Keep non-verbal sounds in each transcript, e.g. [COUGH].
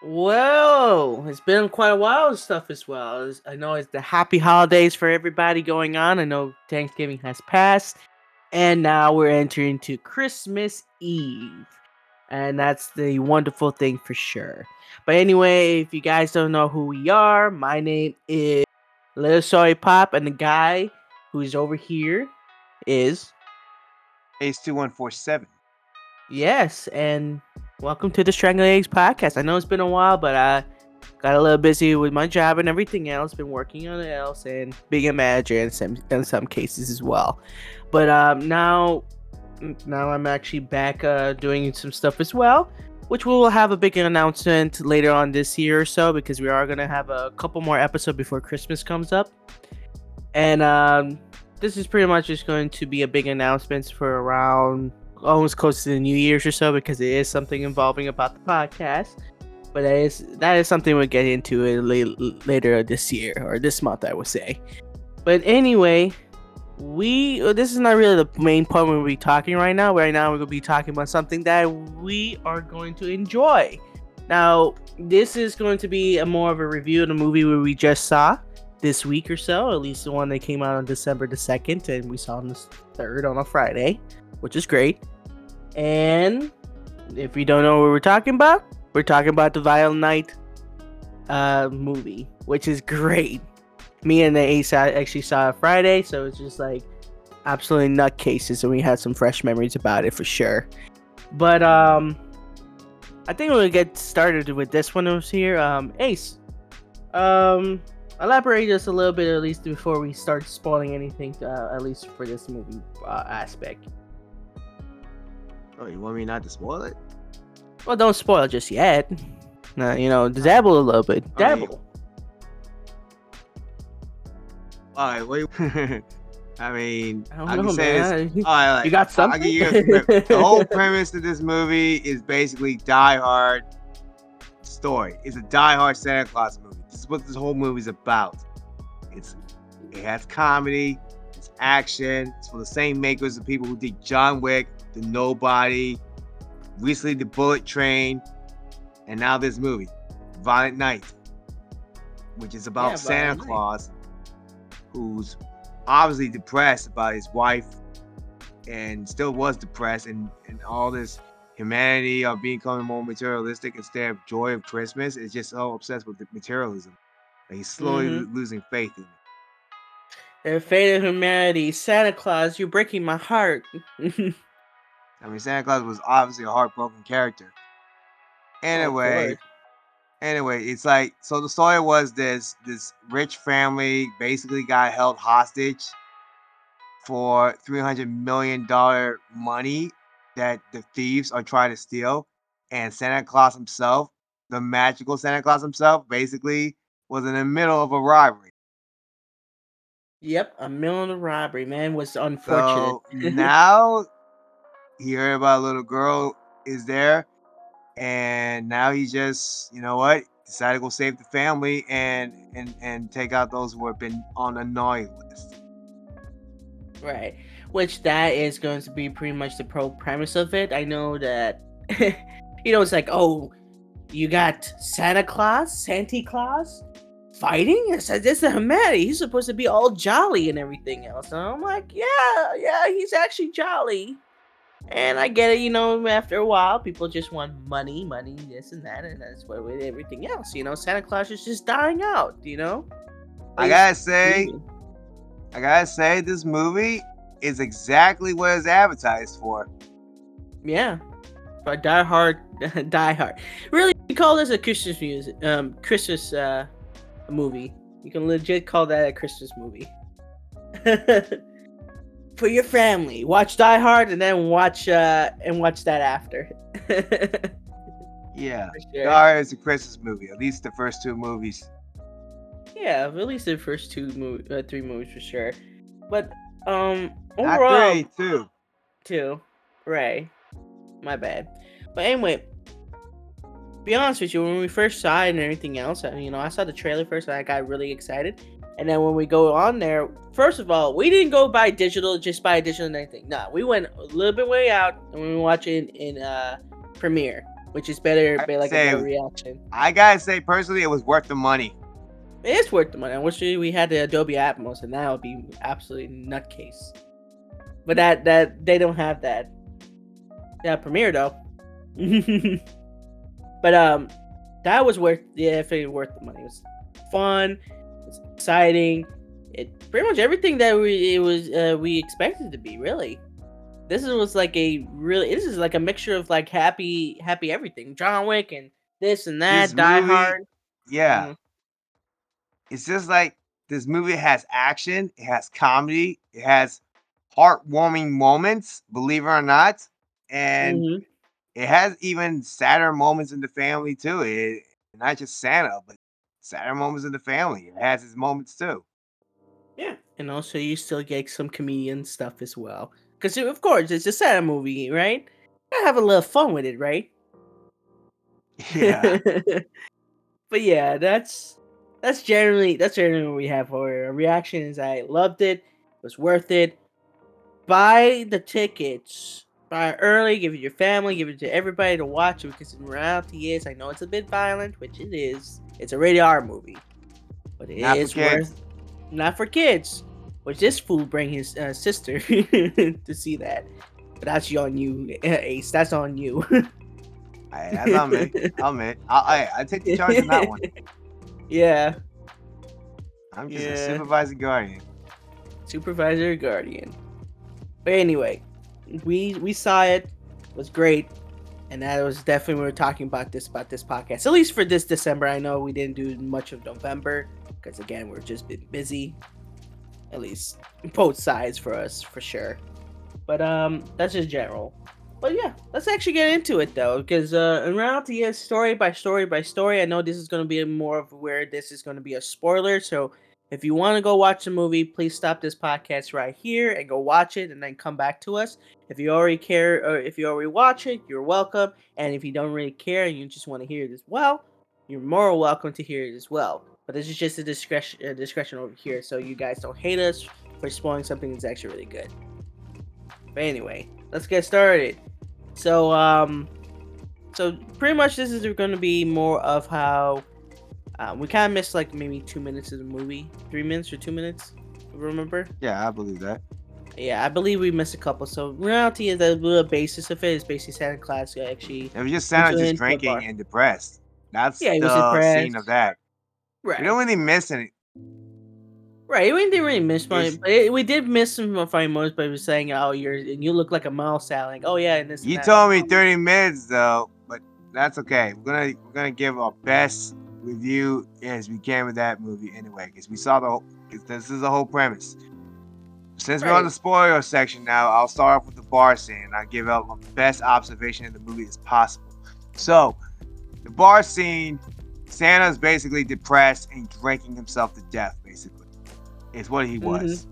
Well, it's been quite a while and stuff as well. I know it's the happy holidays for everybody going on. I know Thanksgiving has passed, and now we're entering to Christmas Eve. And that's the wonderful thing for sure. But anyway, if you guys don't know who we are, my name is Little Soy Pop, and the guy who's over here is Ace two one four seven. Yes, and welcome to the Strangled Eggs podcast. I know it's been a while, but I got a little busy with my job and everything else. Been working on it else and being a manager in some in some cases as well. But um, now, now I'm actually back uh, doing some stuff as well, which we will have a big announcement later on this year or so because we are gonna have a couple more episodes before Christmas comes up, and um, this is pretty much just going to be a big announcement for around almost close to the New Year's or so because it is something involving about the podcast. But that is that is something we'll get into it later this year or this month, I would say. But anyway, we this is not really the main point we'll be talking right now. Right now, we're gonna be talking about something that we are going to enjoy. Now, this is going to be a more of a review of the movie where we just saw this week or so, at least the one that came out on December the 2nd, and we saw on the 3rd on a Friday, which is great. And if you don't know what we're talking about, we're talking about the Violent Night uh, movie, which is great. Me and the Ace actually saw it Friday, so it's just like absolutely nutcases, and we had some fresh memories about it for sure. But um, I think we'll get started with this one over here. Um, Ace, um, elaborate just a little bit at least before we start spoiling anything uh, at least for this movie uh, aspect oh you want me not to spoil it well don't spoil it just yet uh, you know dabble a little bit dabble all right wait [LAUGHS] I mean, I, I can know, say man. this. All right, like, you got something. You the whole [LAUGHS] premise of this movie is basically Die Hard story. It's a Die Hard Santa Claus movie. This is what this whole movie's about. It's it has comedy, it's action. It's for the same makers of people who did John Wick, The Nobody, recently The Bullet Train, and now this movie, Violent Night, which is about yeah, Santa Claus, who's obviously depressed about his wife and still was depressed and, and all this humanity of becoming more materialistic instead of joy of Christmas is just so obsessed with materialism. Like he's slowly mm-hmm. losing faith in it. The fate of humanity, Santa Claus, you're breaking my heart. [LAUGHS] I mean, Santa Claus was obviously a heartbroken character. Oh, anyway, oh, anyway, it's like so. The story was this: this rich family basically got held hostage for three hundred million dollar money that the thieves are trying to steal, and Santa Claus himself, the magical Santa Claus himself, basically was in the middle of a robbery. Yep, a middle of a robbery, man, was unfortunate. So [LAUGHS] now he heard about a little girl is there, and now he just, you know what, decided to go save the family and and and take out those who have been on the naughty list. Right which that is going to be pretty much the pro premise of it. I know that, [LAUGHS] you know, it's like, oh, you got Santa Claus, Santa Claus fighting. I said, this is humanity. He's supposed to be all jolly and everything else. And I'm like, yeah, yeah, he's actually jolly. And I get it, you know, after a while, people just want money, money, this and that, and that's what with everything else. You know, Santa Claus is just dying out, you know? I gotta say, I gotta say, this movie is exactly what it's advertised for. Yeah, but Die Hard, [LAUGHS] Die Hard. Really, you call this a Christmas music, um, Christmas uh, movie. You can legit call that a Christmas movie. [LAUGHS] For your family, watch Die Hard and then watch uh and watch that after. yeah, [LAUGHS] sure. Die Hard is a Christmas movie. At least the first two movies. Yeah, at least the first two movie, uh, three movies for sure. But um, overall. Two, Ray. My bad. But anyway, be honest with you, when we first saw it and everything else, you know, I saw the trailer first and I got really excited. And then when we go on there, first of all, we didn't go by digital, just by digital and anything. No, we went a little bit way out and we watch it in, uh, Premiere. which is better, I'd like say- a better reaction. I gotta say personally, it was worth the money. It is worth the money. I wish we had the Dolby Atmos, and that would be absolutely nutcase. But that that they don't have that. Yeah, Premiere though. [LAUGHS] but um, that was worth yeah, definitely worth the money. It was fun, it was exciting. It pretty much everything that we it was uh, we expected to be. Really, this is, was like a really this is like a mixture of like happy happy everything. John Wick and this and that. This Die movie- Hard. Yeah. Mhm. It's just like this movie has action, it has comedy, it has heartwarming moments, believe it or not. And Mhm. it has even sadder moments in the family too. It not just Santa, but sadder moments in the family. It has its moments too. Yeah, and also you still get some comedian stuff as well. Because of course it's a Santa movie, right? Gotta have a little fun with it, right? [LAUGHS] Yeah. [LAUGHS] but yeah, that's that's generally that's generally what we have for a reaction. Is I loved it, it was worth it. Buy the tickets. Buy it early. Give it to your family. Give it to everybody to watch it because in reality is I know it's a bit violent, which it is. It's a rated R movie, but it is Not kids. worth. Not for kids. Which this fool bring his uh, sister [LAUGHS] to see that. But that's on you, [LAUGHS] Ace. That's on you. [LAUGHS] I, that's on me. I'll admit. I, I, I take the charge on that one. yeah. I'm just a Yeah. supervising guardian. supervisor guardian but anyway we we saw it, it was great and that was definitely we were talking about this about this podcast at least for this december. I know we didn't do much of november because again we're just been busy at least both sides for us for sure. But um that's just general. But yeah let's actually get into it though because uh in reality is story by story by story i know this is going to be more of where this is going to be a spoiler so if you want to go watch the movie, please stop this podcast right here and go watch it and then come back to us. If you already care or if you already watch it, you're welcome. And if you don't really care and you just want to hear it as well, you're more welcome to hear it as well. But this is just a discretion a discretion over here so you guys don't hate us for spoiling something that's actually really good. But anyway, let's get started. So um so pretty much this is going to be more of how um, we kind of missed like maybe two minutes of the movie, three minutes or two minutes. Remember? Yeah, I believe that. Yeah, I believe we missed a couple. So reality is the the basis of it is basically Santa Claus actually. It was just Santa just drinking and depressed. That's Yeah, the scene of that. Right. We don't really miss any. Right. We didn't really miss my, but it, we did miss some funny moments. But was saying, "Oh, you're you look like a mouse, Sal." Like, oh yeah, and this. You that." told me 30 minutes though, but that's okay. We're gonna we're gonna give our best review as we can with that movie anyway, because we saw the whole. this is the whole premise. Since we're on the spoiler section now, I'll start off with the bar scene. and I'll give out my best observation in the movie as possible. So, the bar scene, Santa's basically depressed and drinking himself to death. Basically, It's what he mm-hmm. was.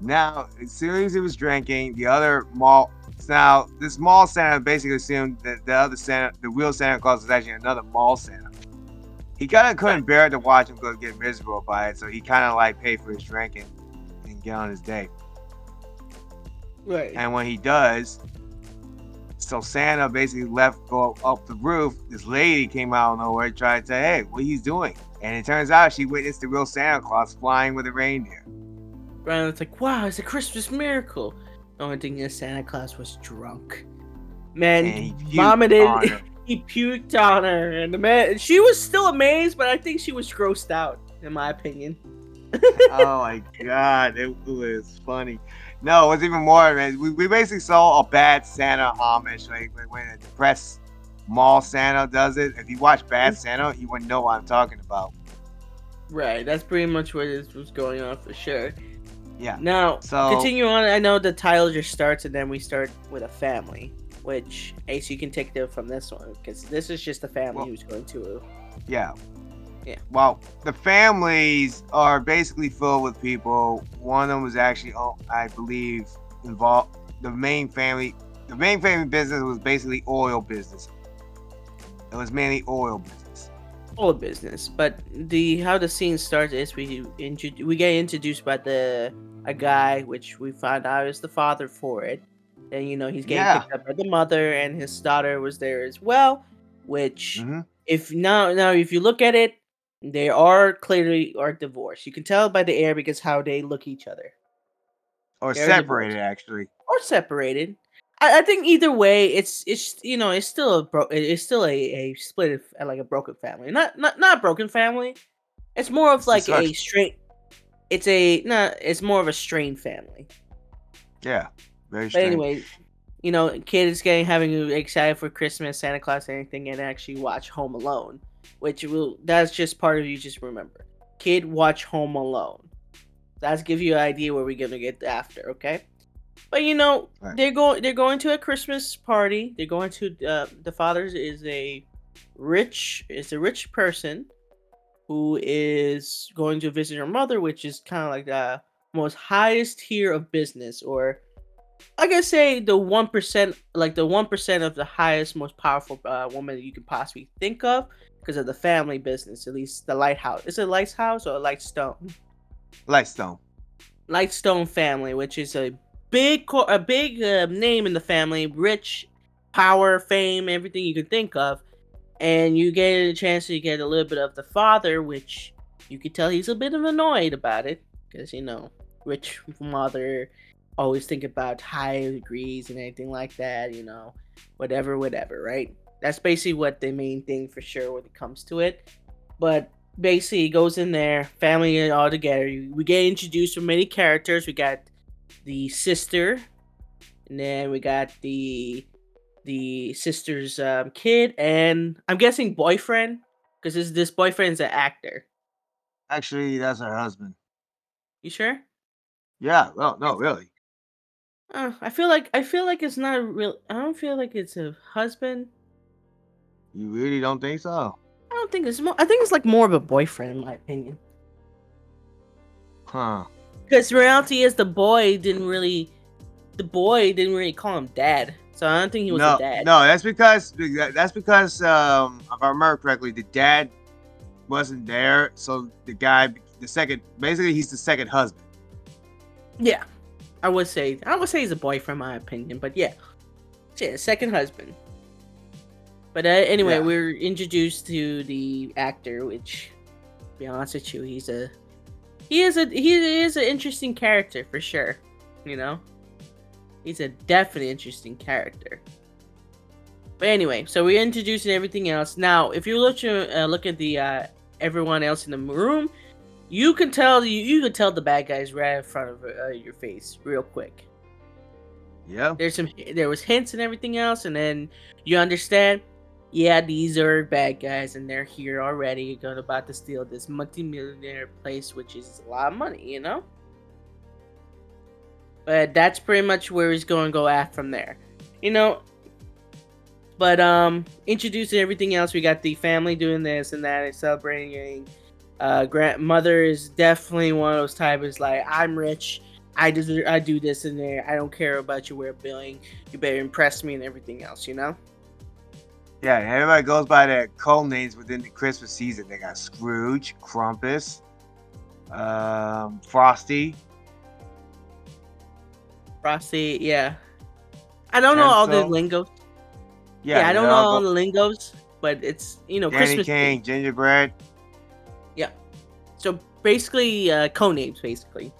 Now, as soon as he was drinking, the other mall. Now, this mall Santa basically assumed that the other Santa, the real Santa Claus, was actually another mall Santa. He kind of couldn't bear it to watch him go get miserable by it, so he kind of like paid for his drinking and get on his day. Right. And when he does, so Santa basically left go up the roof. This lady came out of nowhere, tried to say, "Hey, what he's doing?" And it turns out she witnessed the real Santa Claus flying with a reindeer. Right. It's like, wow, it's a Christmas miracle. The only thing is Santa Claus was drunk. Man, And vomited. He puked on her, and the man. She was still amazed, but I think she was grossed out, in my opinion. [LAUGHS] oh my god, it was funny. No, it was even more. Man. We, we basically saw a bad Santa homage, like when- when a depressed mall Santa does it. If you watch Bad [LAUGHS] Santa, you wouldn't know what I'm talking about. Right. That's pretty much what this was going on for sure. Yeah. Now, So- continue on. I know the title just starts, and then we start with a family, which Ace, you can take it from this one because this is just the family Well- who's going to. Uh, yeah. Yeah. Well, the families are basically filled with people. One of them was actually, oh, I believe, involved. The main family, the main family business was basically oil business. It was mainly oil business. Oil business. But the how the scene starts is we we get introduced by the a guy which we find out is the father for it, and you know he's getting Yeah. picked up by the mother, and his daughter was there as well. Which, hmm if now now if you look at it, they are clearly are divorced. You can tell by the air because how they look each other Or They're separated, divorced. actually. or separated. I, I think either way, it's it's you know it's still a bro it's still a, a split of, like a broken family. Not not not a broken family. It's more of like a strain. It's a no. It's more of a strained family. Yeah. Very But anyway, you know, kids getting having excited for Christmas, Santa Claus, anything, and actually watch Home Alone, which will that's just part of you. Just remember, kid, watch Home Alone. That's give you an idea where we're gonna get after, okay? But you know, Right. they're going they're going to a Christmas party. They're going to uh, the father's is a rich is a rich person who is going to visit her mother, which is kind of like the most highest tier of business, or I guess say the one percent, like the one percent of the highest, most powerful uh, woman you can possibly think of, because of the family business. At least the lighthouse. Is it lighthouse or lightstone? Lightstone. Lightstone family, which is a big, co- a big uh, name in the family, rich, power, fame, everything you can think of, and you get a chance to get a little bit of the father, which you could tell he's a bit of annoyed about it, because you know, rich mother always think about high degrees and anything like that, you know, whatever, whatever, right? That's basically what the main thing for sure when it comes to it. But basically, it goes in there, family and all together. We get introduced to many characters. We got the sister, and then we got the the sister's um, kid, and I'm guessing boyfriend, because this this boyfriend's an actor. Actually, that's her husband. You sure? Yeah. Well, no, really. Uh, I feel like I feel like it's not real. I don't feel like it's a husband. You really don't think so? I don't think it's more. I think it's like more of a boyfriend, in my opinion. Huh. Because reality is the boy didn't really, the boy didn't really call him dad. So I don't think he was no, a dad. no, that's because that's because um, if I remember correctly, the dad wasn't there, so the guy, the second, basically, he's the second husband. Yeah, I would say I would say he's a boyfriend, my opinion. But yeah, yeah, second husband. But uh, anyway, Yeah. we're introduced to the actor, which, to be honest with you, he's a he is a he is an interesting character for sure. You know, he's a definitely interesting character. But anyway, so we're introducing everything else. Now, if you look to uh, look at the uh, everyone else in the room, you can tell you you can tell the bad guys right in front of uh, your face real quick. Yeah. There's some there was hints and everything else, and then you understand. Yeah, these are bad guys, and they're here already. Going about to steal this multi-millionaire place, which is a lot of money, you know. But that's pretty much where he's going to go at from there, you know. But um, introducing everything else, we got the family doing this and that, and celebrating. Uh, grandmother is definitely one of those types. Like, I'm rich. I deserve, I do this and there. I don't care about your way of billing. You better impress me and everything else, you know. Yeah, everybody goes by their code names within the Christmas season. They got Scrooge, Krampus, um, Frosty. Frosty, yeah. I don't know all the Pencil. lingos. Yeah, Yeah, I don't know all all the lingos, but it's you know Danny Christmas. King, Gingerbread. So basically, uh, code names, basically.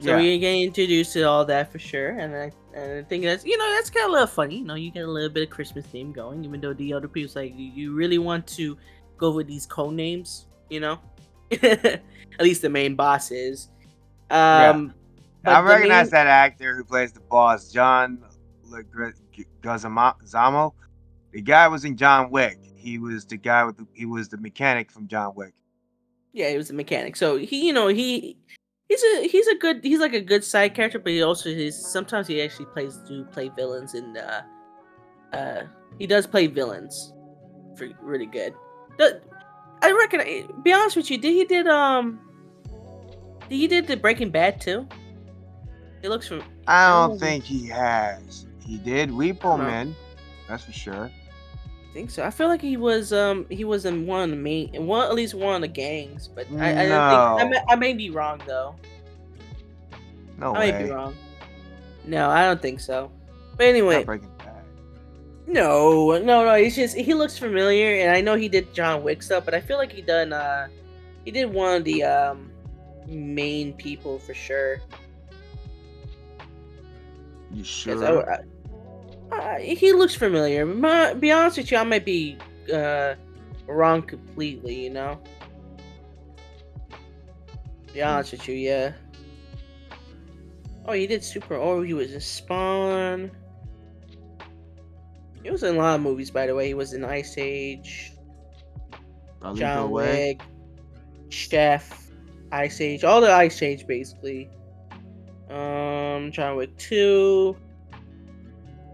So Yeah. we're getting introduced to all that for sure, and I, and I think that's you know that's kind of a little funny. You know, you get a little bit of Christmas theme going, even though the other people's like, you- really want to go with these code names, you know. [LAUGHS] At least the main boss is. Um, but I recognize main- that actor who plays the boss, John Leguizamo. The guy was in John Wick. He was the guy with the, he was the mechanic from John Wick. Yeah, he was a mechanic. So he, you know, he he's a he's a good he's like a good side character, but he also is sometimes he actually plays do play villains and uh uh he does play villains for really good. The, I reckon be honest with you, did he did um did he did the Breaking Bad too? It looks from I Oh. don't think he has. He did Repo No. Man, that's for sure. I think so. I feel like he was um he was in one of the main in one at least one of the gangs, but I, I think I may, I may be wrong though. No I may be wrong. No, I don't think so. But anyway, Not Breaking Bad. no, no, no. He's just he looks familiar, and I know he did John Wick stuff, but I feel like he done uh he did one of the um main people for sure. You sure? I- I- uh, he looks familiar. My, be honest with you, I might be uh wrong completely. You know. Be honest with you, yeah. Oh, he did Super. Oh, he was in Spawn. He was in a lot of movies, by the way. He was in Ice Age, I'll John. Wick, Chef, Ice Age, all the Ice Age basically. Um, John Wick Two.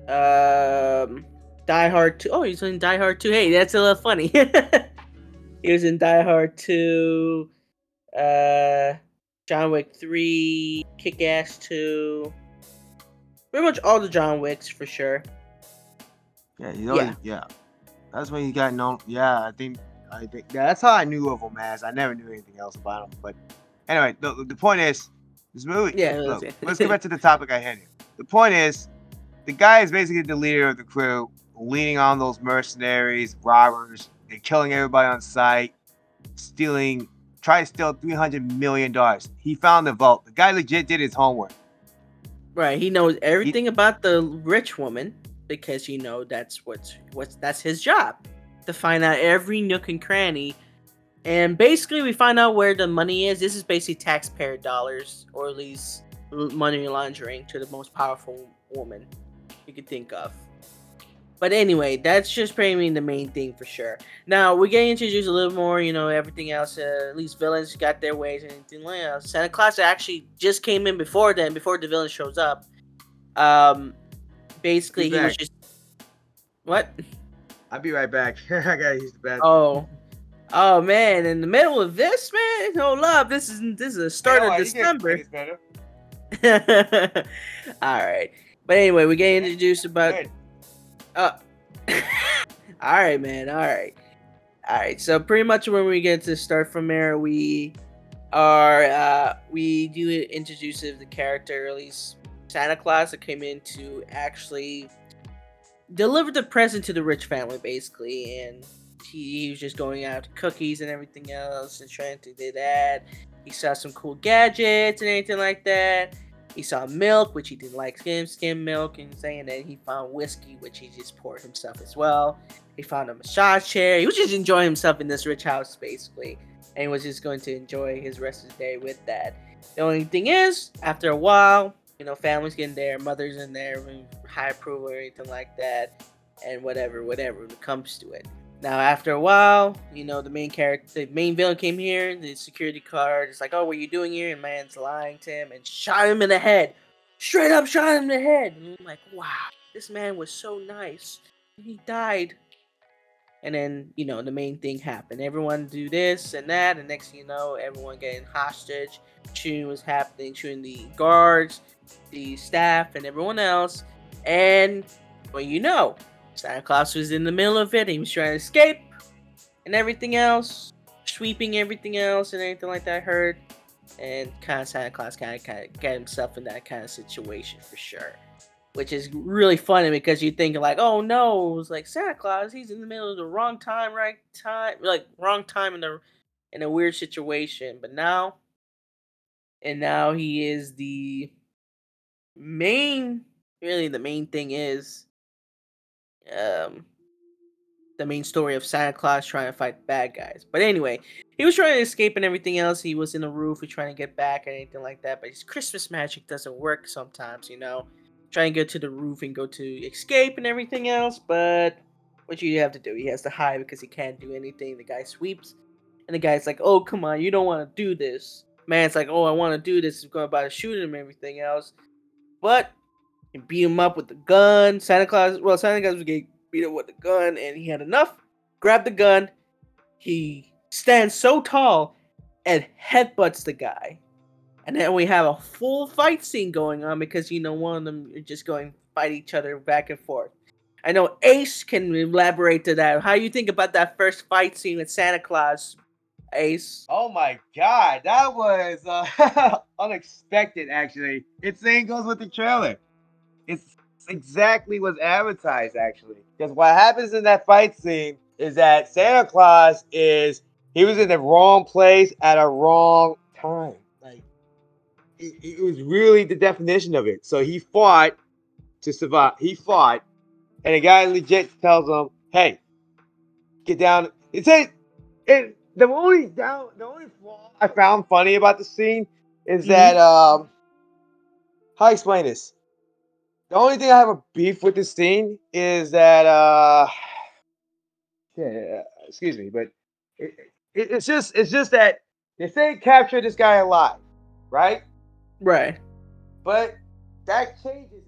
Um, Die Hard Two. Oh, he's in Die Hard Two. Hey, that's a little funny. [LAUGHS] he was in Die Hard Two. Uh, John Wick Three, Kick Ass Two. Pretty much all the John Wicks for sure. Yeah, you know, yeah. yeah. That's when he got known. Yeah, I think, I think yeah, that's how I knew of him as. I never knew anything else about him. But anyway, the, the point is, this movie. Yeah, look, let's get back [LAUGHS] to the topic I had here. The point is, the guy is basically the leader of the crew, leaning on those mercenaries, robbers. They're killing everybody on sight, stealing, trying to steal three hundred million dollars. He found the vault. The guy legit did his homework. Right, he knows everything about the rich woman because you know that's what's what's that's his job to find out every nook and cranny. And basically, we find out where the money is. This is basically taxpayer dollars, or at least money laundering to the most powerful woman you could think of. But anyway, that's just pretty much the main thing for sure. Now we're getting introduced a little more, you know, everything else. Uh, at least villains got their ways and anything like that. Santa Claus actually just came in before then, before the villain shows up. Um, basically, he was just what? I'll be right back. [LAUGHS] I gotta use the bathroom. Oh, oh man! In the middle of this, man, hold love. This is this is the start of December. [LAUGHS] All right, but anyway, we get introduced about. Uh, [LAUGHS] all right, man. All right, all right. So pretty much when we get to start from there, we are uh we do introduce the character, at least Santa Claus, that came in to actually deliver the present to the rich family, basically, and he, he was just going out to cookies and everything else and trying to do that. He saw some cool gadgets and anything like that. He saw milk, which he didn't like skim skim milk, and saying that he found whiskey, which he just poured himself as well. He found a massage chair. He was just enjoying himself in this rich house, basically, and was just going to enjoy his rest of the day with that. The only thing is, after a while, you know, family's getting there, mother's in there, high approval or anything like that, and whatever, whatever when it comes to it. Now, after a while, you know, the main character, the main villain came here, the security guard is like, oh, what are you doing here? And man's lying to him and shot him in the head. Straight up shot him in the head. And I'm like, wow, this man was so nice. He died. And then, you know, the main thing happened. Everyone do this and that, and next thing you know, everyone getting hostage. Shooting was happening, shooting the guards, the staff, and everyone else. And, well, you know, Santa Claus was in the middle of it. He was trying to escape and everything else, sweeping everything else and anything like that. I heard, and kind of Santa Claus kind of kind of got himself in that kind of situation for sure, which is really funny because you think like, oh no, it was like Santa Claus. He's in the middle of the wrong time, right time, like wrong time in the in a weird situation. But now, and now he is the main. Really, the main thing is um the main story of Santa Claus trying to fight bad guys. But anyway, he was trying to escape and everything else. He was in the roof, he's trying to get back and anything like that. But his Christmas magic doesn't work sometimes, you know. Trying to get to the roof and go to escape and everything else, but what you have to do, he has to hide because he can't do anything. The guy sweeps, and the guy's like, "Oh, come on, you don't want to do this." Man's like, "Oh, I want to do this." He's going about to shoot him and everything else, but he beat him up with the gun. Santa Claus, well, Santa Claus was getting beat up with the gun, and he had enough. Grabbed the gun. He stands so tall and headbutts the guy. And then we have a full fight scene going on because you know one of them are just going fight each other back and forth. I know Ace can elaborate to that. How you think about that first fight scene with Santa Claus, Ace? Oh my god, that was uh, [LAUGHS] unexpected. Actually, it same goes with the trailer. It's exactly what's advertised, actually. Because what happens in that fight scene is that Santa Claus is he was in the wrong place at a wrong time. Like it, it was really the definition of it. So he fought to survive. He fought, and the guy legit tells him, "Hey, get down." It says, it the only down the only flaw I found funny about the scene is Mhm. that um how I explain this? The only thing I have a beef with this scene is that uh yeah, excuse me, but it, it, it's just it's just that they say capture this guy alive, right? Right. But that changes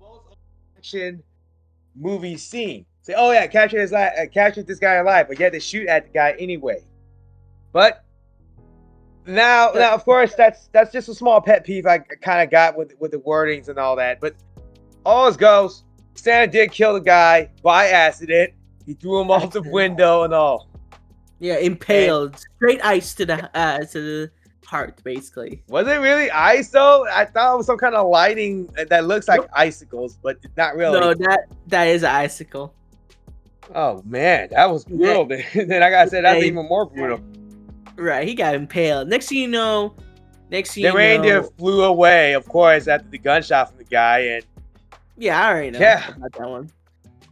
most action movie scene. Say, oh yeah, capture this guy, uh, capture this guy alive, but yet they shoot at the guy anyway. But now, now of course, that's that's just a small pet peeve I kind of got with with the wordings and all that. But all as goes, Santa did kill the guy by accident. He threw him off the window and all. Yeah, impaled. Straight ice to the uh to the heart, basically. Was it really ice though? I thought it was some kind of lighting that looks like Nope. icicles, but not really. No, that that is an icicle. Oh man, that was brutal. [LAUGHS] then I gotta say that's even more brutal. Right, he got impaled. Next thing you know, next thing The you reindeer know, flew away, of course, after the gunshot from the guy, and yeah, I already know Yeah. about that one.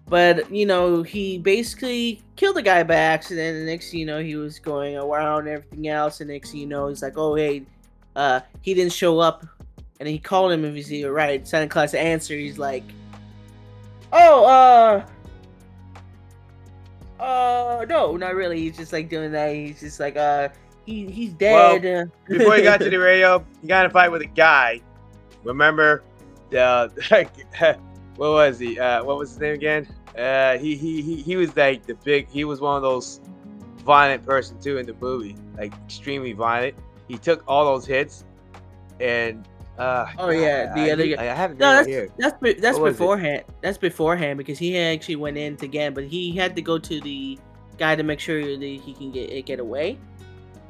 But you know, he basically killed the guy by accident. And next thing you know, he was going around and everything else. And next thing you know, he's like, "Oh hey, uh, he didn't show up." And he called him and he's like, right. Santa Claus answered. He's like, "Oh, uh." Uh no, not really. He's just like doing that. He's just like uh he he's dead. uh, [LAUGHS] before he got to the radio, he got in a fight with a guy. Remember the [LAUGHS] [LAUGHS] what was he? Uh, what was his name again? Uh, he, he he he was like the big. He was one of those violent person too in the movie, like extremely violent. He took all those hits, and uh, Oh, yeah, the I, other guy- I have No, that's here. that's that's beforehand. That's beforehand because he actually went in again, but he had to go to the guy to make sure that he can get get away,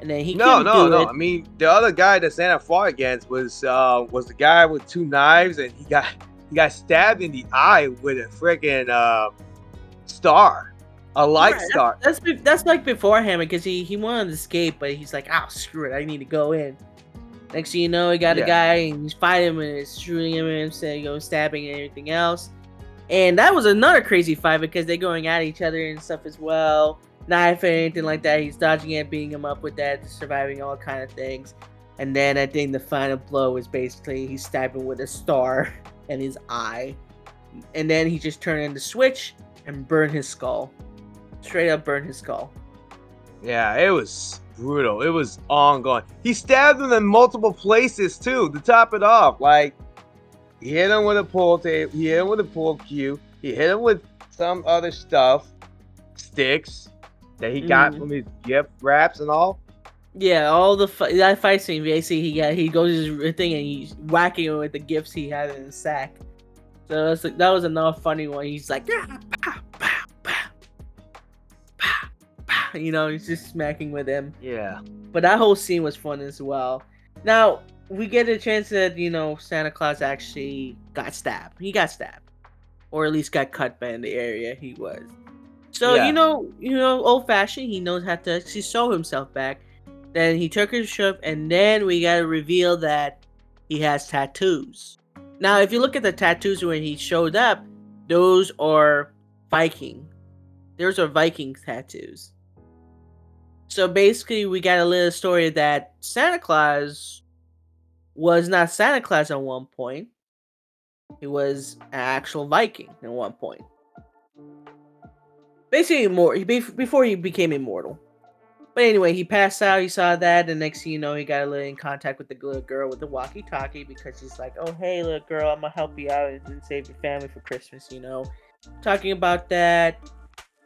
and then he No, no, no. it. I mean, the other guy that Santa fought against was uh was the guy with two knives, and he got he got stabbed in the eye with a freaking uh, star, a light Right, star. That's be- that's like beforehand because he he wanted to escape, but he's like, ah, screw it, I need to go in. Next thing you know, he got Yeah. a guy and he's fighting him and he's shooting him and saying, know, stabbing and everything else. And that was another crazy fight because they're going at each other and stuff as well. Knife or anything like that. He's dodging it, beating him up with that, surviving all kind of things. And then I think the final blow is basically he's stabbing with a star [LAUGHS] in his eye. And then he just turned in the switch and burned his skull. Straight up burned his skull. Yeah, it was brutal. It was ongoing. He stabbed him in multiple places too. To top it off, like he hit him with a pull tape. He hit him with a pull cue. He hit him with some other stuff, sticks that he got Mhm. from his gift wraps and all. Yeah, all the fi- that fight scene basically he got he goes his thing and he's whacking him with the gifts he had in his sack. So that's that was another funny one. He's like, "Ah, [LAUGHS] you know, he's just smacking with him. Yeah. But that whole scene was fun as well. Now we get a chance that you know Santa Claus actually got stabbed. He got stabbed, or at least got cut by in the area he was. So Yeah. you know, you know, old fashioned. He knows how to actually sew himself back. Then he took his shirt, and then we got to reveal that he has tattoos. Now, if you look at the tattoos when he showed up, those are Viking. Those are Viking tattoos. So basically, we got a little story that Santa Claus was not Santa Claus at one point. He was an actual Viking at one point. Basically, more before he became immortal. But anyway, he passed out. He saw that, and next thing you know, he got a little in contact with the little girl with the walkie-talkie because she's like, "Oh, hey, little girl, I'm gonna help you out and save your family for Christmas." You know, talking about that.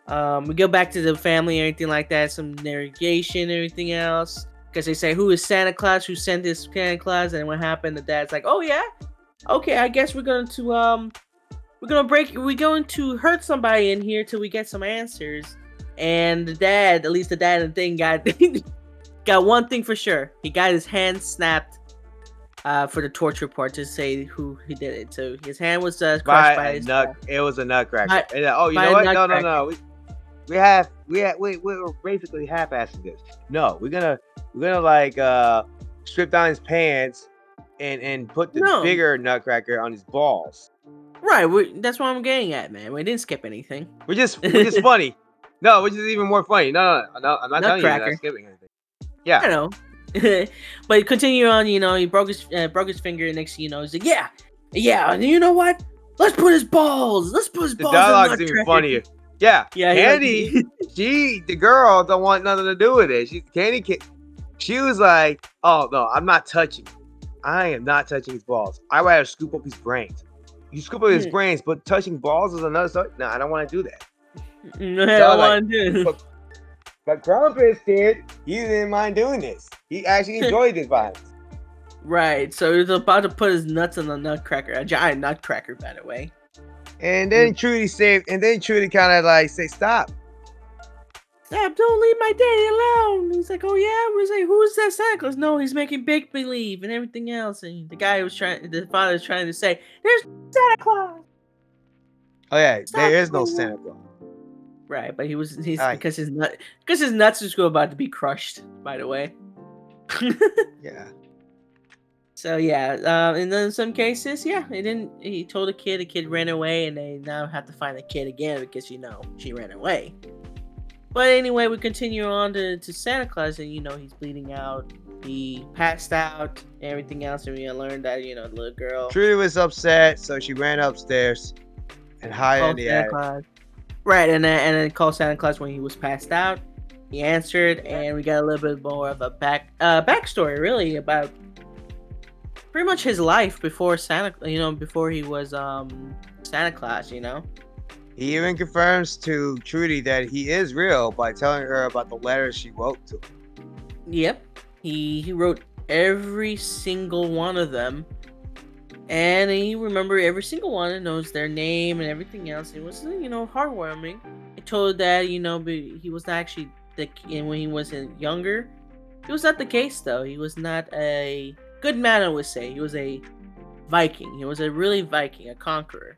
Um, we go back to the family and everything like that, some narration, and everything else. Because they say, Who is Santa Claus? Who sent this Santa Claus? And what happened? The dad's like, Oh yeah? Okay, I guess we're going to um we're gonna break we're going to hurt somebody in here till we get some answers. And the dad, at least the dad and the thing got [LAUGHS] got one thing for sure. He got his hand snapped uh, for the torture part to say who he did it. So his hand was uh, crushed by, by nut. It was a nutcracker. By- uh, oh, you know what? No, no, no. We, we have we have we we're basically half-assing this. No, we're gonna we're gonna like uh strip down his pants and and put the No. bigger nutcracker on his balls. right. We, that's what I'm getting at, man. We didn't skip anything. Which is which is funny. No, which is even more funny. No, no, no, I'm not telling you that I'm skipping anything. Yeah, I know. [LAUGHS] but continue on. You know, he broke his uh, broke his finger. And next, thing you know, he's like, yeah, yeah. And you know what? Let's put his balls. Let's put his the balls. in dialogue's even funnier. Yeah, Yeah, he- Candy, she the girl don't want nothing to do with it. She Candy, ca- she was like, "Oh no, I'm not touching. I am not touching his balls. I rather scoop up his brains. You scoop up his Hmm. brains, but touching balls is another story. [LAUGHS] No, I don't want to do that. No, I don't like, want to do. But, but Krampus did. He didn't mind doing this. He actually [LAUGHS] enjoyed this violence. Right. So he's about to put his nuts in the nutcracker, a giant nutcracker, by the way. And then Trudy saved. And then Trudy kind of like say, "Stop." Stop! Don't leave my daddy alone. He's like, oh yeah. We're like, who's that Santa Claus? No, he's making big believe and everything else. And the guy was trying, the father was trying to say, there's Santa Claus. Oh yeah, Stop there is no Santa Claus. Right, but he was he's Aye. because his nut because his nuts was about to be crushed. By the way. [LAUGHS] Yeah. So yeah, um, and then in some cases, yeah, he didn't. He told a kid, the kid ran away, and they now have to find the kid again because you know she ran away. But anyway, we continue on to, to Santa Claus, and you know he's bleeding out. He passed out, everything else, and we learned that you know the little girl Trudy was upset, so she ran upstairs and hid in the Santa attic. Claus. Right, and then and then called Santa Claus when he was passed out. He answered, and we got a little bit more of a back uh backstory, really, about pretty much his life before Santa, you know, before he was um Santa Claus, you know. He even confirms to Trudy that he is real by telling her about the letters she wrote to him. Yep, he he wrote every single one of them, and he remembered every single one and knows their name and everything else. It was you know heartwarming. He told that you know he was not actually the and when he was younger, it was not the case though. He was not a good man, I would say. He was a Viking. He was a really Viking, a conqueror.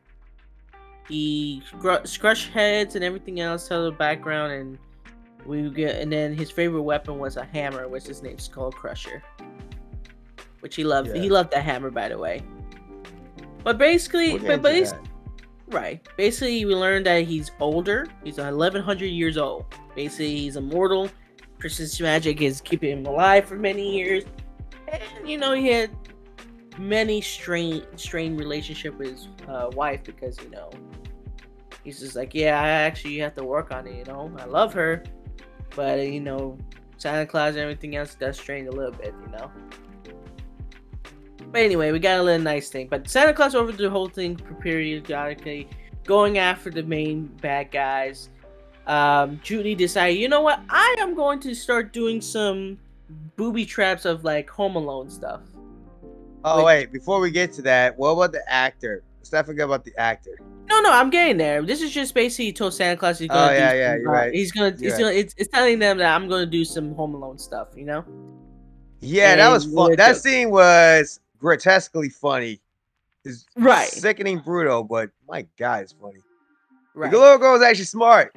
He scratched heads and everything else. Tell the background and we get and then his favorite weapon was a hammer, which is named Skull Crusher. Which he loved. He loved that hammer, by the way. But basically, We'll but, but right. Basically, we learned that he's older. He's 1100 years old. Basically, he's immortal. Christmas magic is keeping him alive for many years. You know, he had many strained strained relationship with his uh, wife because you know he's just like, yeah, I actually have to work on it. You know, I love her, but you know, Santa Claus and everything else does strain a little bit. You know. But anyway, we got a little nice thing. But Santa Claus over the whole thing periodically going after the main bad guys. Um, Trudy decided, you know what? I am going to start doing some booby traps of like Home Alone stuff. Oh Wait. wait, before we get to that, what about the actor? Let's not forget about the actor. No, no, I'm getting there. This is just basically he told Santa Claus he's Oh, gonna. do yeah, yeah, some, you're uh, right. He's gonna. You're He's right. gonna. It's, it's telling them that I'm gonna do some Home Alone stuff. You know. Yeah, that was And fun. That scene was grotesquely funny. It's Right. sickening brutal, but my god, it's funny. Right. The little girl was actually smart.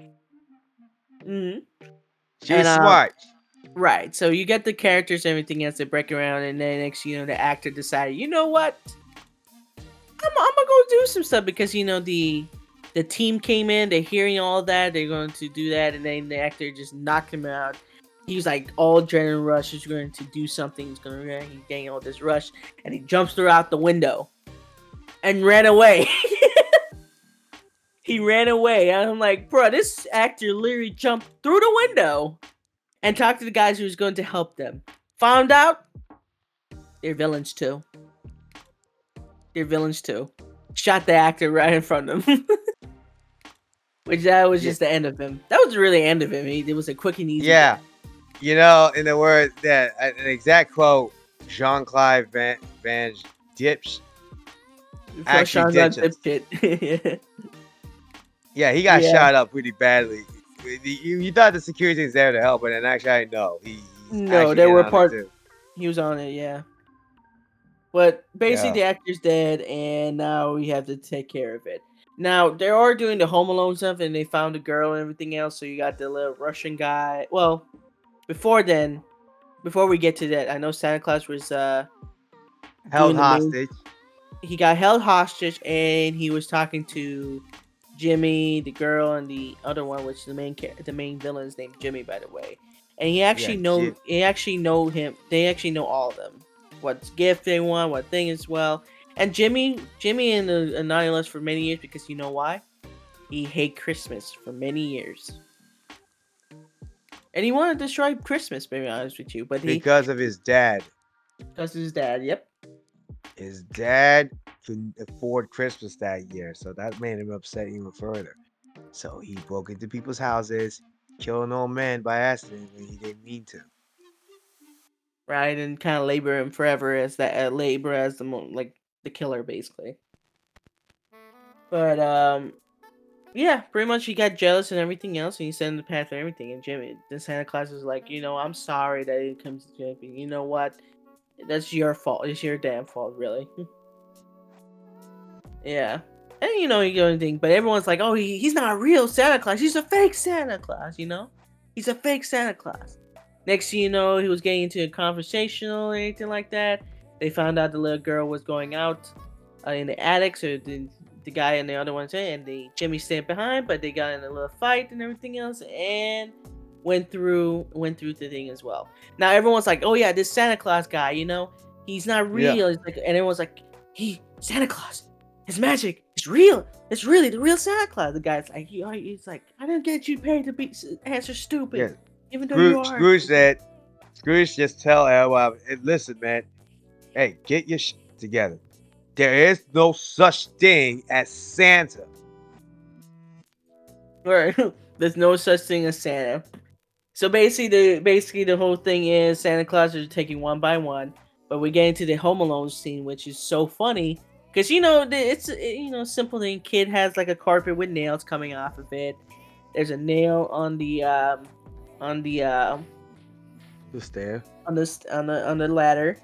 hmm She was And, uh, smart. Right. So you get the characters, and everything else. They break around, and then next, you know, the actor decided, you know what? I'm, I'm gonna go do some stuff because you know the the team came in. They're hearing all that. They're going to do that, and then the actor just knocked him out. He was like all adrenaline rush. He's going to do something. He's going to he's getting all this rush, and he jumps through out the window and ran away. [LAUGHS] he ran away. I'm like, bro, this actor literally jumped through the window and talked to the guys who was going to help them. Found out they're villains too. They're villains too. Shot the actor right in front of him. [LAUGHS] Which that was Yeah. just the end of him. That was really the end of him. He, it was a quick and easy. Yeah. You know, in the word that an exact quote, Jean Claude Van Van Dips. Actually Sean's on ditch Dipshit. [LAUGHS] Yeah, he got Yeah. shot up pretty badly. You, you thought the security was there to help, but in actuality, no. He, he's No, actually they were part- he was on it, yeah. But basically, Yeah. the actor's dead, and now we have to take care of it. Now they are doing the Home Alone stuff, and they found a girl and everything else. So you got the little Russian guy. Well, before then, before we get to that, I know Santa Claus was uh Held hostage. he got held hostage, and he was talking to Jimmy, the girl, and the other one, which the main the main villain is named Jimmy, by the way. And he actually Yeah, know Jim- he actually know him. They actually know all of them. What gift they want, what thing as well. And Jimmy, Jimmy and the Annihilus for many years because you know why? He hate Christmas for many years. And he wanted to destroy Christmas, to be honest with you, but he Because of his dad. because of his dad. Yep. His dad couldn't afford Christmas that year, so that made him upset even further. So he broke into people's houses, killed an old man by accident when he didn't mean to. right? And kind of labor him forever as that uh, labor as the like the killer basically. But um, yeah, pretty much he got jealous and everything else, and he sent the path and everything. And Jimmy, the Santa Claus was like, you know, I'm sorry that it comes to Jimmy. You know what? That's your fault. It's your damn fault, really. [LAUGHS] yeah. And you know, you know anything, but everyone's like, oh, he, he's not a real Santa Claus. He's a fake Santa Claus, you know? He's a fake Santa Claus. Next thing you know, he was getting into a conversational or anything like that. They found out the little girl was going out uh, in the attic, so the, the guy and the other one in, and the Jimmy stayed behind, but they got in a little fight and everything else, and went through went through the thing as well. Now everyone's like, "Oh yeah, this Santa Claus guy, you know, he's not Yeah. real." It's like, and everyone's like, "He Santa Claus, his magic, it's real. It's really the real Santa Claus." The guy's like, he, he's like, "I didn't get you paid to be answer stupid, Yeah. even though you Scrooge, are." Scrooge said, Scrooge just tell Elwab, "Hey, listen, man, hey, get your shit together. There is no such thing as Santa. Right. [LAUGHS] There's no such thing as Santa. So basically, the basically the whole thing is Santa Claus is taking one by one, but we get into the Home Alone scene, which is so funny because you know it's uh, you know simple thing. Kid has like a carpet with nails coming off of it. There's a nail on the um on the uh, Just there. on the on the on the ladder.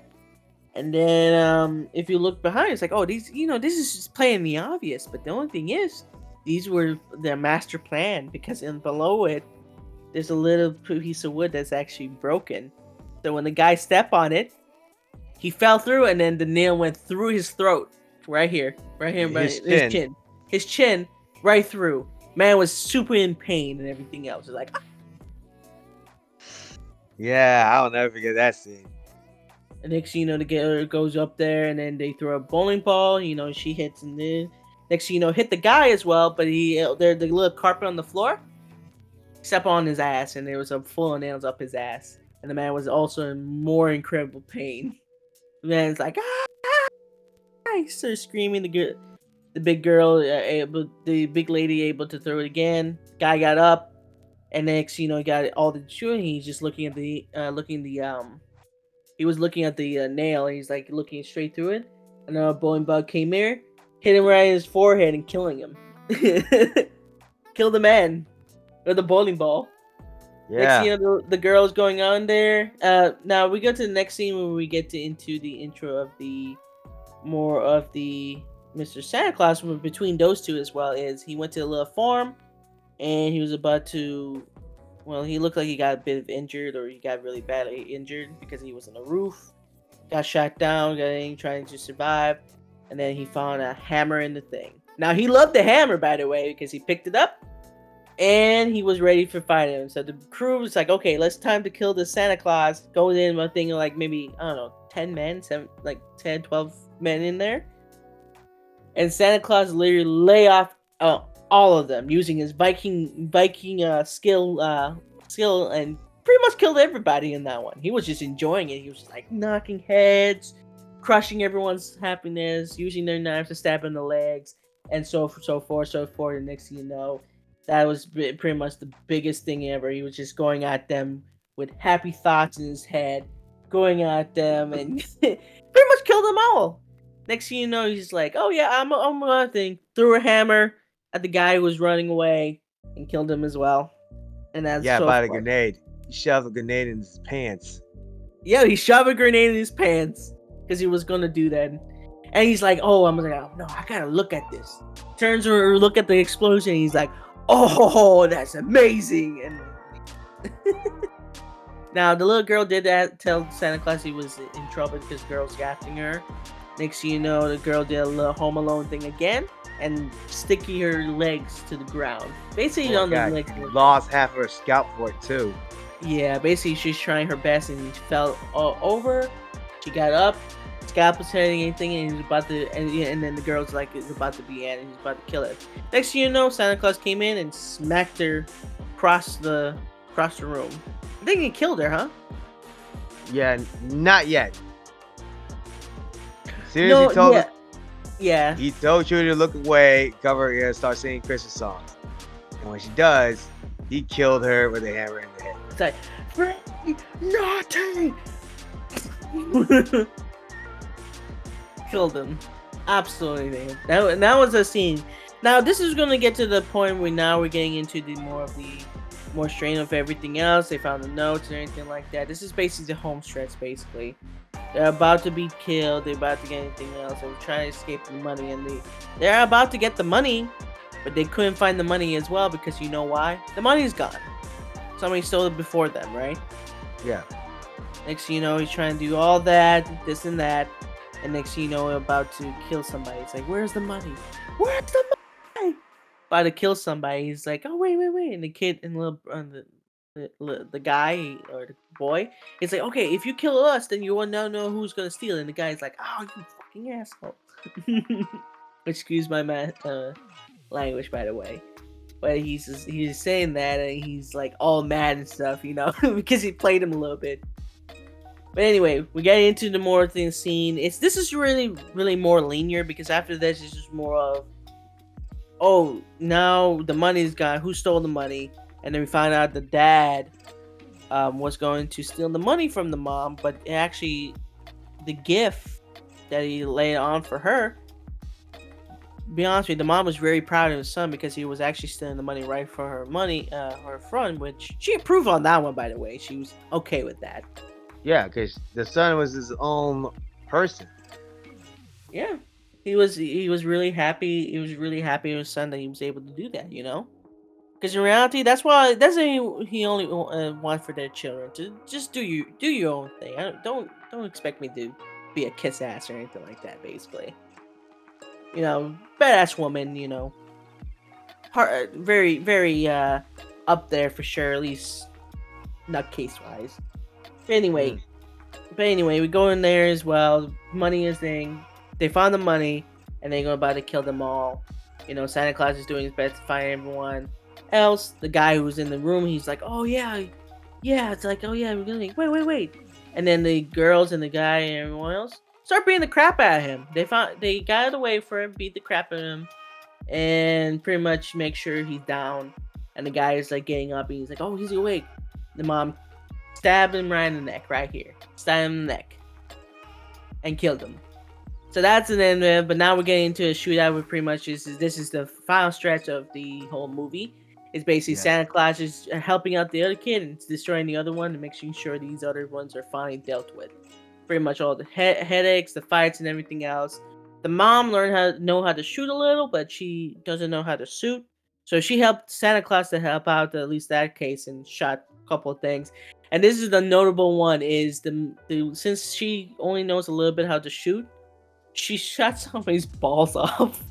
And then um if you look behind, it's like, oh, these you know, this is just playing the obvious. But the only thing is, these were their master plan because in below it, there's a little piece of wood that's actually broken. So when the guy stepped on it, he fell through, and then the nail went through his throat, right here, right here, right, His his, chin. chin, his chin, right through. Man was super in pain and everything else. It's like, [SIGHS] Yeah, I'll never forget that scene. And next thing you know, the girl goes up there, and then they throw a bowling ball. You know, she hits, and then next you know, hit the guy as well. But he, there, the little carpet on the floor, step on his ass, and there was a full of nails up his ass. And the man was also in more incredible pain. The man's like, ah! Ah," He starts screaming. The girl, the big girl, uh, able, the big lady, able to throw it again. Guy got up, and next, you know, he got all the chewing. He's just looking at the, uh, looking the um he was looking at the uh, nail and he's like looking straight through it. And a bowling bug came here, hit him right in his forehead and killing him. [LAUGHS] Kill the man with the bowling ball. Next Yeah. thing you know, the, the girl's going on there. Uh, now we go to the next scene where we get to into the intro of the more of the Mr. Santa Claus. but Between those two as well is he went to a little farm and he was about to. Well, he looked like he got a bit of injured or he got really badly injured because he was on the roof. Got shot down, getting trying to survive, and then he found a hammer in the thing. Now he loved the hammer, by the way, because he picked it up and he was ready for fighting. So the crew was like, okay, let's time to kill the Santa Claus. Goes in, I think like maybe, I don't know, 10 men, seven, like 10, 12 men in there. And Santa Claus literally lay off uh, all of them using his Viking Viking uh, skill uh, skill and pretty much killed everybody in that one. He was just enjoying it. He was like knocking heads, crushing everyone's happiness, using their knives to stab in the legs, and so so forth, so forth. And next thing you know, that was pretty much the biggest thing ever. He was just going at them with happy thoughts in his head, going at them, and [LAUGHS] [LAUGHS] pretty much killed them all. Next thing you know, he's like, "Oh yeah, I'm I'm gonna thing." Threw a hammer at the guy who was running away and killed him as well. And that's yeah, so by the grenade. He shoved a grenade in his pants. Yeah, he shoved a grenade in his pants. because he was gonna do that. And he's like, "Oh, I'm like, oh, no, I gotta look at this." Turns or look at the explosion. he's like, "Oh, that's amazing!" And [LAUGHS] now the little girl did that. Tell Santa Claus he was in trouble because girls gaffing her. Next thing you know, the girl did a little Home Alone thing again and sticky her legs to the ground. Basically, Oh, on God, the legs. lost half of her scalp for it too. Yeah, basically she's trying her best and she fell uh, over. She got up, scalp was hitting anything, and he's about to, and, and then the girl's like, it's about to be and he's about to kill her. Next thing you know, Santa Claus came in and smacked her across the across the room. I think he killed her, huh? Yeah, not yet. Seriously, he told yeah, her, yeah. he told you to look away, cover her ears, start singing Christmas songs. And when she does, he killed her with a hammer in the head. It's like, naughty! [LAUGHS] [LAUGHS] Killed him. Absolutely. That, that was a scene. Now, this is going to get to the point where now we're getting into the more of the more strain of everything else. They found the notes and anything like that. This is basically the home stretch, basically. They're about to be killed. They're about to get anything else. They're trying to escape the money, and they they're about to get the money, but they couldn't find the money as well because you know why? The money's gone. Somebody stole it before them, right? Yeah. Next you know, he's trying to do all that, this and that, and next you know, about to kill somebody. It's like, where's the money? Where's the money? About to kill somebody. He's like, oh wait, wait, wait, and the kid and little uh, the, the the guy or the boy, he's like, okay, if you kill us, then you will now know who's gonna steal. And the guy's like, oh, you fucking asshole. [LAUGHS] Excuse my ma- uh, language, by the way. But he's just, he's saying that and he's like all mad and stuff, you know, [LAUGHS] because he played him a little bit. But anyway, we get into the more thing scene. It's this is really really more linear because after this it's just more of oh now the money's gone. Who stole the money? And then we find out the dad um, was going to steal the money from the mom, but actually the gift that he laid on for her. Be honest with you, the mom was very proud of his son because he was actually stealing the money right for her money, uh, her front, which she approved on that one, by the way. She was okay with that. Yeah, because the son was his own person. Yeah, he was he was really happy. He was really happy with his son that he was able to do that. You know, because in reality, that's why that's what he, only uh, for their children to just do you do your own thing. I don't don't don't expect me to be a kiss ass or anything like that. Basically, you know, badass woman. You know, heart, very very uh up there for sure. At least nutcase wise. Anyway, Mm. but anyway, we go in there as well. Money is thing. They found the money, and they go about to kill them all. You know, Santa Claus is doing his best to find everyone else. The guy who was in the room, he's like, "Oh yeah, yeah." It's like, "Oh yeah, we're gonna wait, wait, wait." And then the girls and the guy and everyone else start beating the crap out of him. They found they got away for him, beat the crap out of him, and pretty much make sure he's down. And the guy is like getting up, and he's like, "Oh, he's awake." The mom stabbed him right in the neck, right here. Stabbed him in the neck. And killed him. So that's an end of it, but now we're getting into a shootout with pretty much this is this is the final stretch of the whole movie. It's basically Yeah. Santa Claus is helping out the other kid and destroying the other one and making sure these other ones are finally dealt with. Pretty much all the he- headaches, the fights, and everything else. The mom learned how to know how to shoot a little, but she doesn't know how to shoot. So she helped Santa Claus to help out at least that case and shot a couple of things. And this is the notable one is the, the since she only knows a little bit how to shoot, she shot somebody's balls [LAUGHS] off.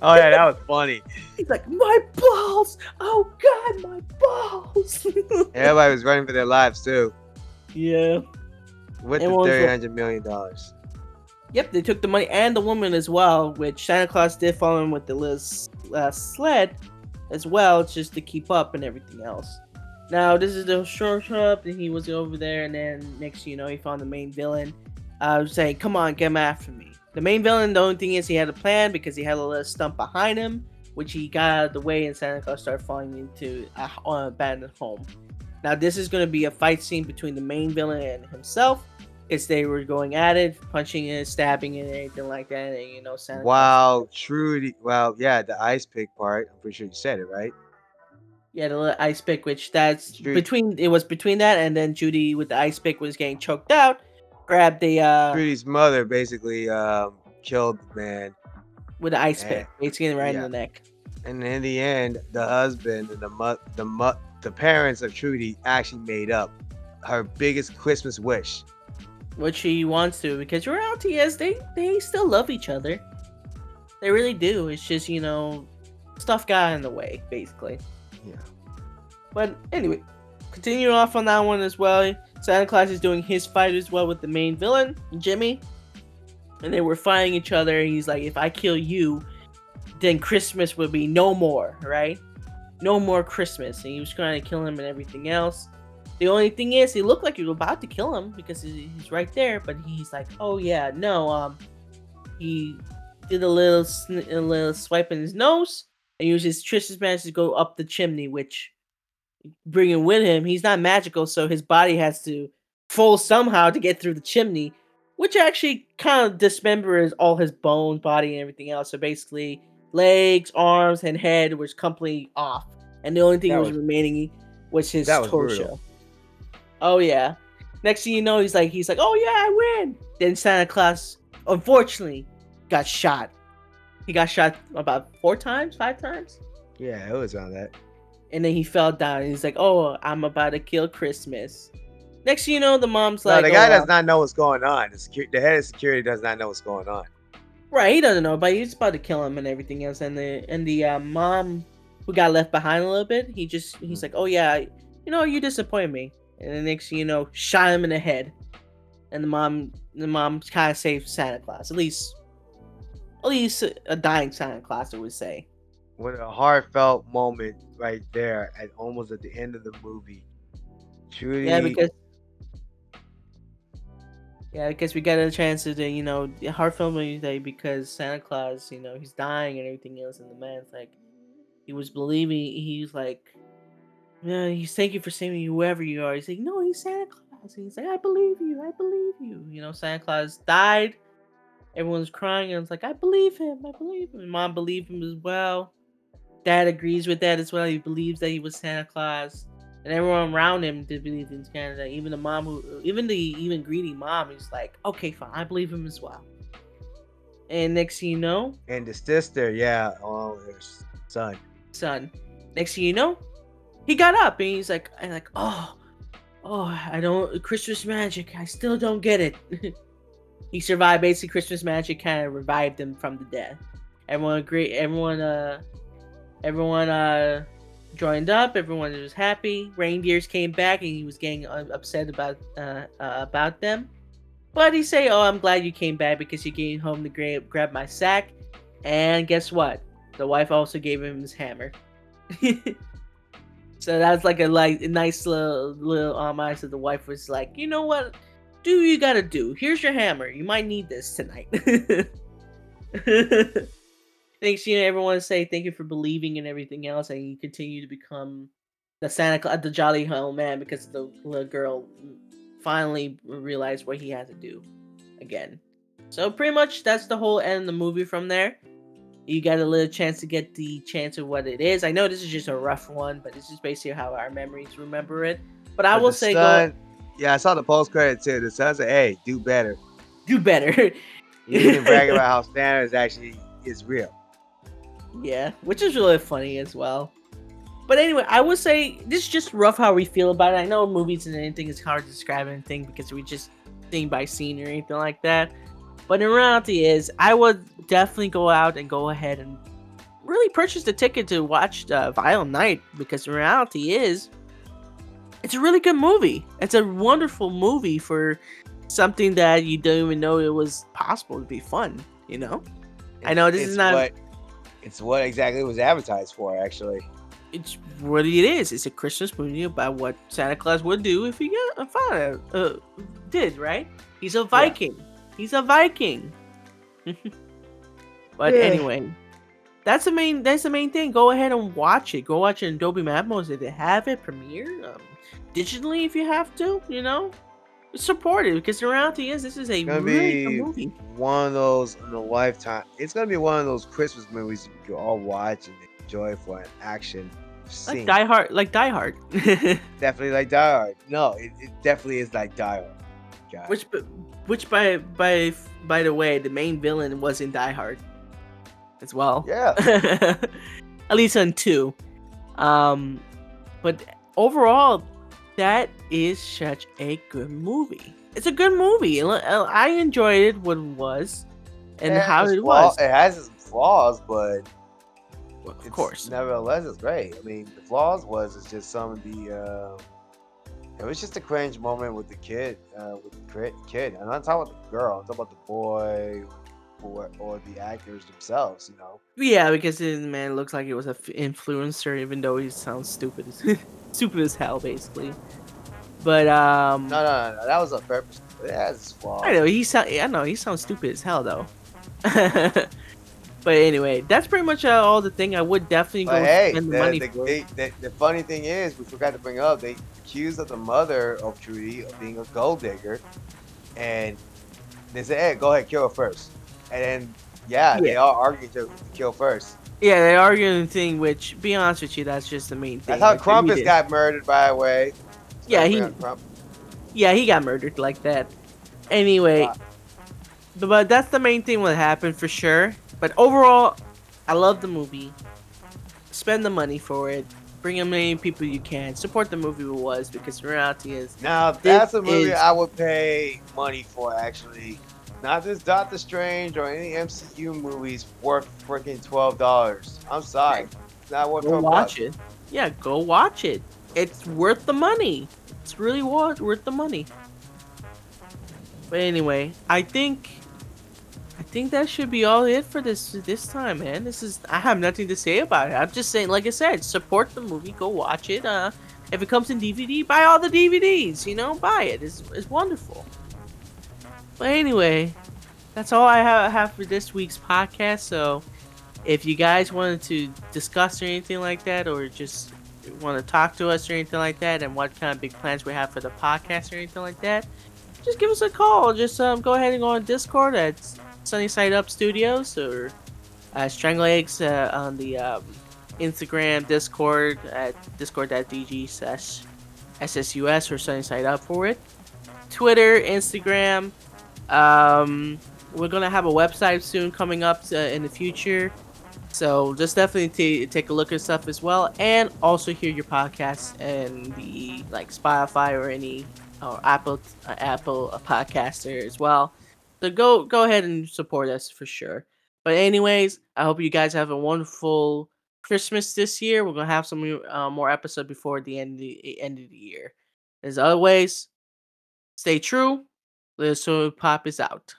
Oh yeah, that was funny. He's like, my balls! Oh god, my balls! [LAUGHS] Everybody was running for their lives too, yeah. with the Everyone's three hundred million dollars. Yep, they took the money and the woman as well, which Santa Claus did follow him with the Liz uh, sled as well, just to keep up and everything else. Now, this is the short up, and he was over there, and then next you know, he found the main villain. I was saying, come on, come after me. The main villain, the only thing is he had a plan because he had a little stump behind him, which he got out of the way, and Santa Claus started falling into a, an abandoned home. Now, this is going to be a fight scene between the main villain and himself. Because they were going at it, punching and stabbing and anything like that, and you know, Santa Claus- Wow, Trudy. Well, yeah, the ice pick part. I'm pretty sure you said it right. Yeah, the little ice pick, which that's Judy- between it was between that and then Judy with the ice pick was getting choked out. grabbed the uh Trudy's mother basically um, killed the man, with the ice Eh, pick, basically right yeah. in the neck. and in the end, the husband and the mo- the mo- the parents of Trudy actually made up her biggest Christmas wish. Which she wants to, because reality is they they still love each other. They really do. It's just you know, stuff got in the way, basically. Yeah. But anyway, continuing off on that one as well. Santa Claus is doing his fight as well with the main villain, Jimmy. And they were fighting each other. He's like, if I kill you, then Christmas will be no more, right? No more Christmas. And he was trying to kill him and everything else. The only thing is, he looked like he was about to kill him because he's right there. But he's like, oh yeah, no. Um, he did a little sn- a little swipe in his nose and used his Christmas magic to go up the chimney, which bringing with him. He's not magical, so his body has to fall somehow to get through the chimney, which actually kind of dismembers all his bones, body, and everything else. So basically, legs, arms, and head was completely off, and the only thing That was, was- remaining was his was torso. brutal. Oh yeah. Next thing you know, he's like, he's like, oh yeah, I win. Then Santa Claus, unfortunately, got shot. He got shot about four times, five times. Yeah, it was on that. and then he fell down. And he's like oh i'm about to kill christmas. Next thing you know the mom's No, like the oh, guy uh, does not know what's going on. The, secu- the head of security does not know what's going on. right he doesn't know but he's about to kill him and everything else. And the and the uh, mom who got left behind a little bit he just he's like oh yeah you know you disappoint me. And the next thing you know shot him in the head. And the mom the mom kind of saved santa claus at least at least a dying santa claus i would say What a heartfelt moment right there, at almost at the end of the movie. Trudy, Yeah, because yeah, because we got a chance to, do, you know, the heartfelt movie day because Santa Claus, you know, he's dying and everything else, and the man's like, he was believing, he's like, yeah, he's thank you for saving me, whoever you are. He's like, no, he's Santa Claus. And he's like, I believe you, I believe you. You know, Santa Claus died. Everyone's crying, and it's like, I believe him, I believe him. Mom believed him as well. Dad agrees with that as well. He believes that he was Santa Claus and everyone around him did believe in Canada. Even the mom who, even the even greedy mom is like, okay, fine, I believe him as well. And next thing you know, and the sister, yeah, oh, her son. son, next thing you know, he got up and he's like, and like, oh, oh, I don't Christmas magic. I still don't get it. [LAUGHS] he survived. Basically, Christmas magic kind of revived him from the dead. Everyone agreed. Everyone, uh, everyone, uh, joined up. Everyone was happy. Reindeers came back, and he was getting uh, upset about uh, uh about them. But he say, "Oh, I'm glad you came back because you came home to grab grab my sack." And guess what? The wife also gave him his hammer. [LAUGHS] so that's like a like a nice little little homage that the wife was like, you know what? Do you gotta do. Here's your hammer. You might need this tonight. [LAUGHS] Thanks, you know, everyone say thank you for believing in everything else, and you continue to become the Santa Claus, the jolly old man, because the little girl finally realized what he had to do again. So pretty much that's the whole end of the movie from there. You got a little chance to get the chance of what it is. I know this is just a rough one, but this is basically how our memories remember it. But I will say, go yeah, I saw the post credit too. The son said, "Hey, do better." do better. [LAUGHS] He didn't brag about how [LAUGHS] Santa is actually is real. Yeah, which is really funny as well. But anyway, I would say this is just rough how we feel about it. I know movies and anything is hard to describe anything because we just scene by scene or anything like that. But the reality is, I would definitely go out and go ahead and really purchase the ticket to watch uh, Violent Night because the reality is, it's a really good movie. It's a wonderful movie for something that you don't even know it was possible to be fun. You know, I know this It's is not. What, it's what exactly it was advertised for, actually. it's what it is. It's a Christmas movie about what Santa Claus would do if he got a father uh, did, right? He's a Viking. He's a Viking. [LAUGHS] but Yeah. anyway, that's the main. That's the main thing. Go ahead and watch it. Go watch it in Dolby Atmos if they have it. Premiere um, digitally if you have to. You know, support it because the reality is this is a really good movie. one of those in a lifetime. It's gonna be one of those Christmas movies you can all watch and enjoy for an action Like. Die Hard. Like Die Hard. [LAUGHS] definitely like Die Hard. No, it, it definitely is like Die Hard. guy. Which, which by by by the way, the main villain was in Die Hard, as well. yeah, [LAUGHS] At least on two. Um, but overall, that is such a good movie. It's a good movie. I enjoyed it what it was, and It how it flaw- was. It has its flaws, but Of course. nevertheless, it's great. I mean, the flaws was it's just some of the. Uh, it was just a cringe moment with the kid, uh, with the kid. I'm not talking about the girl. I'm talking about the boy, or or the actors themselves. You know. Yeah, because this man looks like he was an influencer, even though he sounds stupid, as [LAUGHS] stupid as hell, basically. But um, No, no, no, that was on purpose. It has. I know he sound. I know he sounds stupid as hell though. [LAUGHS] but anyway, that's pretty much uh, all the thing. I would definitely go But hey, spend the the, money the, for. they, the, the funny thing is, we forgot to bring up, they accused of the mother of Trudy of being a gold digger, and they said, "Hey, go ahead, kill her first. And then, yeah, they all argue to kill first. Yeah, they argue the thing. Which, be honest with you, that's just the main thing. That's how Like, got murdered, by the way. Yeah, he- Bring up Crump- Yeah, he got murdered like that. Anyway, but, that's the main thing what happened for sure. But overall, I love the movie. Spend the money for it. Bring as many people you can. Support the movie it was because reality is Now that's a movie is- I would pay money for, actually. Not this Doctor Strange or any MCU movies worth freaking twelve dollars. I'm sorry, it's not worth go watch bucks. it. Yeah, go watch it. It's worth the money. It's really worth worth the money. But anyway, I think I think that should be all it for this this time, man. This is I have nothing to say about it. I'm just saying, like I said, support the movie, go watch it. Uh, if it comes in DVD, buy all the DVDs. You know, buy it. It's it's wonderful. But anyway, that's all I have, for this week's podcast. So, if you guys wanted to discuss or anything like that, or just want to talk to us or anything like that, and what kind of big plans we have for the podcast or anything like that, just give us a call. Just um, go ahead and go on Discord at Sunny Side Up Studios or uh, Strangle Eggs uh, on the um, Instagram, Discord at discord.dg slash SSUS or Sunny Side Up for it. Twitter, Instagram. Um, we're gonna have a website soon coming up uh, in the future. So just definitely t- take a look at stuff as well, and also hear your podcasts and the like Spotify or any or Apple uh, Apple uh, podcaster as well. So go go ahead and support us for sure. But anyways, I hope you guys have a wonderful Christmas this year. We're gonna have some uh, more episode before the end of the end of the year. As always, stay true. Little uh, Pop is out.